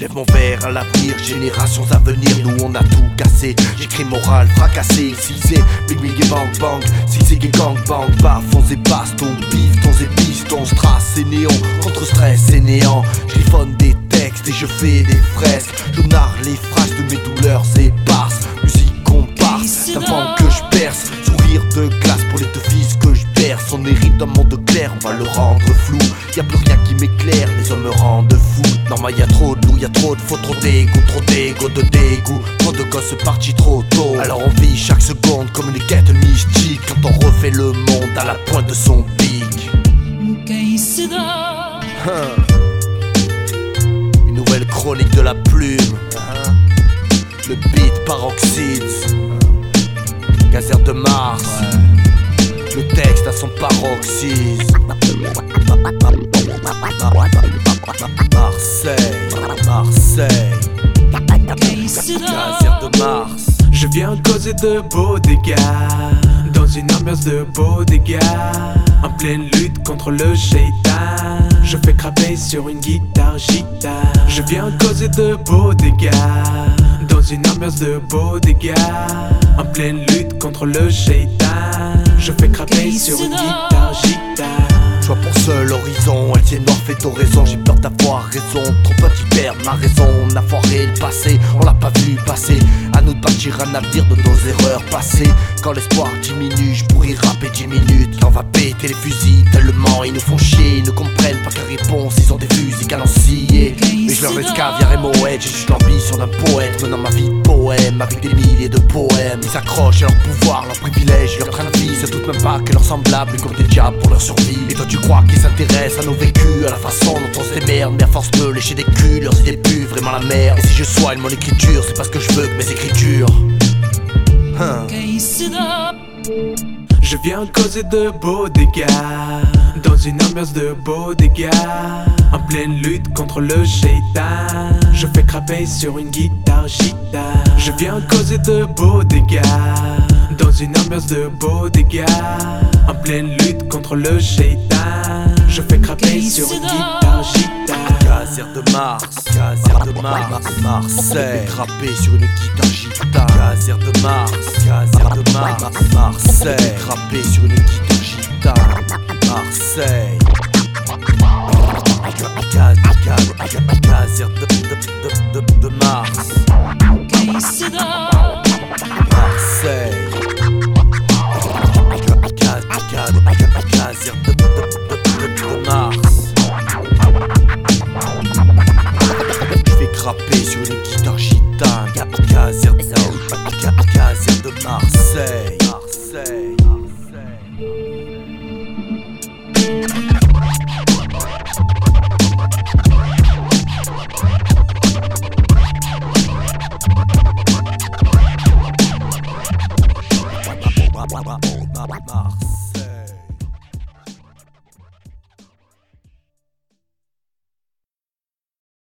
Lève mon verre à l'avenir, générations à venir, nous on a tout cassé. J'écris moral, fracassé, c'est big big et bang bang, si c'est gang bang, bafons et baston, pistons et pistons, strass et néon, contre stress et néant. J'griffonne des textes et je fais des fresques, je narre les phrases de mes d'un monde clair, on va le rendre flou. Y a plus rien qui m'éclaire, les hommes me rendent fou. Non, mais y a trop de loups, y a trop de faux, trop d'égo, trop d'égo, de dégoût. Trop de gosses partis trop tôt. Alors on vit chaque seconde comme une quête mystique. Quand on refait le monde à la pointe de son pic. Une nouvelle chronique de la plume. Le beat paroxyde. Gazère de Mars. Texte à son paroxysme. Marseille, Marseille. De Mars. Je viens causer de beaux dégâts. Dans une ambiance de beaux dégâts. En pleine lutte contre le shaitan. Je fais craper sur une guitare gitane. Je viens causer de beaux dégâts. Dans une ambiance de beaux dégâts. En pleine lutte contre le shaitan Je fais craper sur une guitare gitane. Choix pour seul horizon, elle tient noir fait raison. J'ai peur d'avoir raison, trop petit perdre ma raison. On a foiré le passé, on l'a pas vu passer. À nous de bâtir un avenir de nos erreurs passées. Quand l'espoir diminue, je pourrais rapper 10 minutes. On va péter les fusils, tellement ils nous font chier. Ils ne comprennent pas qu'à réponse, ils ont des fusils calanciers Mais je leur laisse caviar et moët, j'ai juste l'ambition d'un poète. Menant ma vie avec des milliers de poèmes. Ils s'accrochent à leur pouvoir, leur privilège, leur train de vie Se doutent même pas que leurs semblables comme des diables pour leur survie. Et toi tu crois qu'ils s'intéressent à nos vécus, à la façon dont on se démerde. Mais à force de lécher des culs, leurs idées puent vraiment la merde Et si je soigne mon écriture, c'est parce que je veux que mes écritures. Hein. Je viens causer de beaux dégâts. Dans une ambiance de beaux dégâts En pleine lutte contre le shaitan Je fais craper sur une guitare gitane. Je viens causer de beaux dégâts Dans une ambiance de beaux dégâts. En pleine lutte contre le shaitan Je fais craper sur une guitare gitane. Gazère de Mars, Gazère de Mars, Marseille. Grappé sur une guitare gitane. Gazère de Mars, Gazère de Mars, Marseille. Grappé sur une guitare Gaz- gaz- Gazère de, de, de, de, de Mars Marseille de, de, de, de, de Mars Je fais crapper sur une guitare gitane. Ga- Gazère de, de Marseille. Marseille. Marseille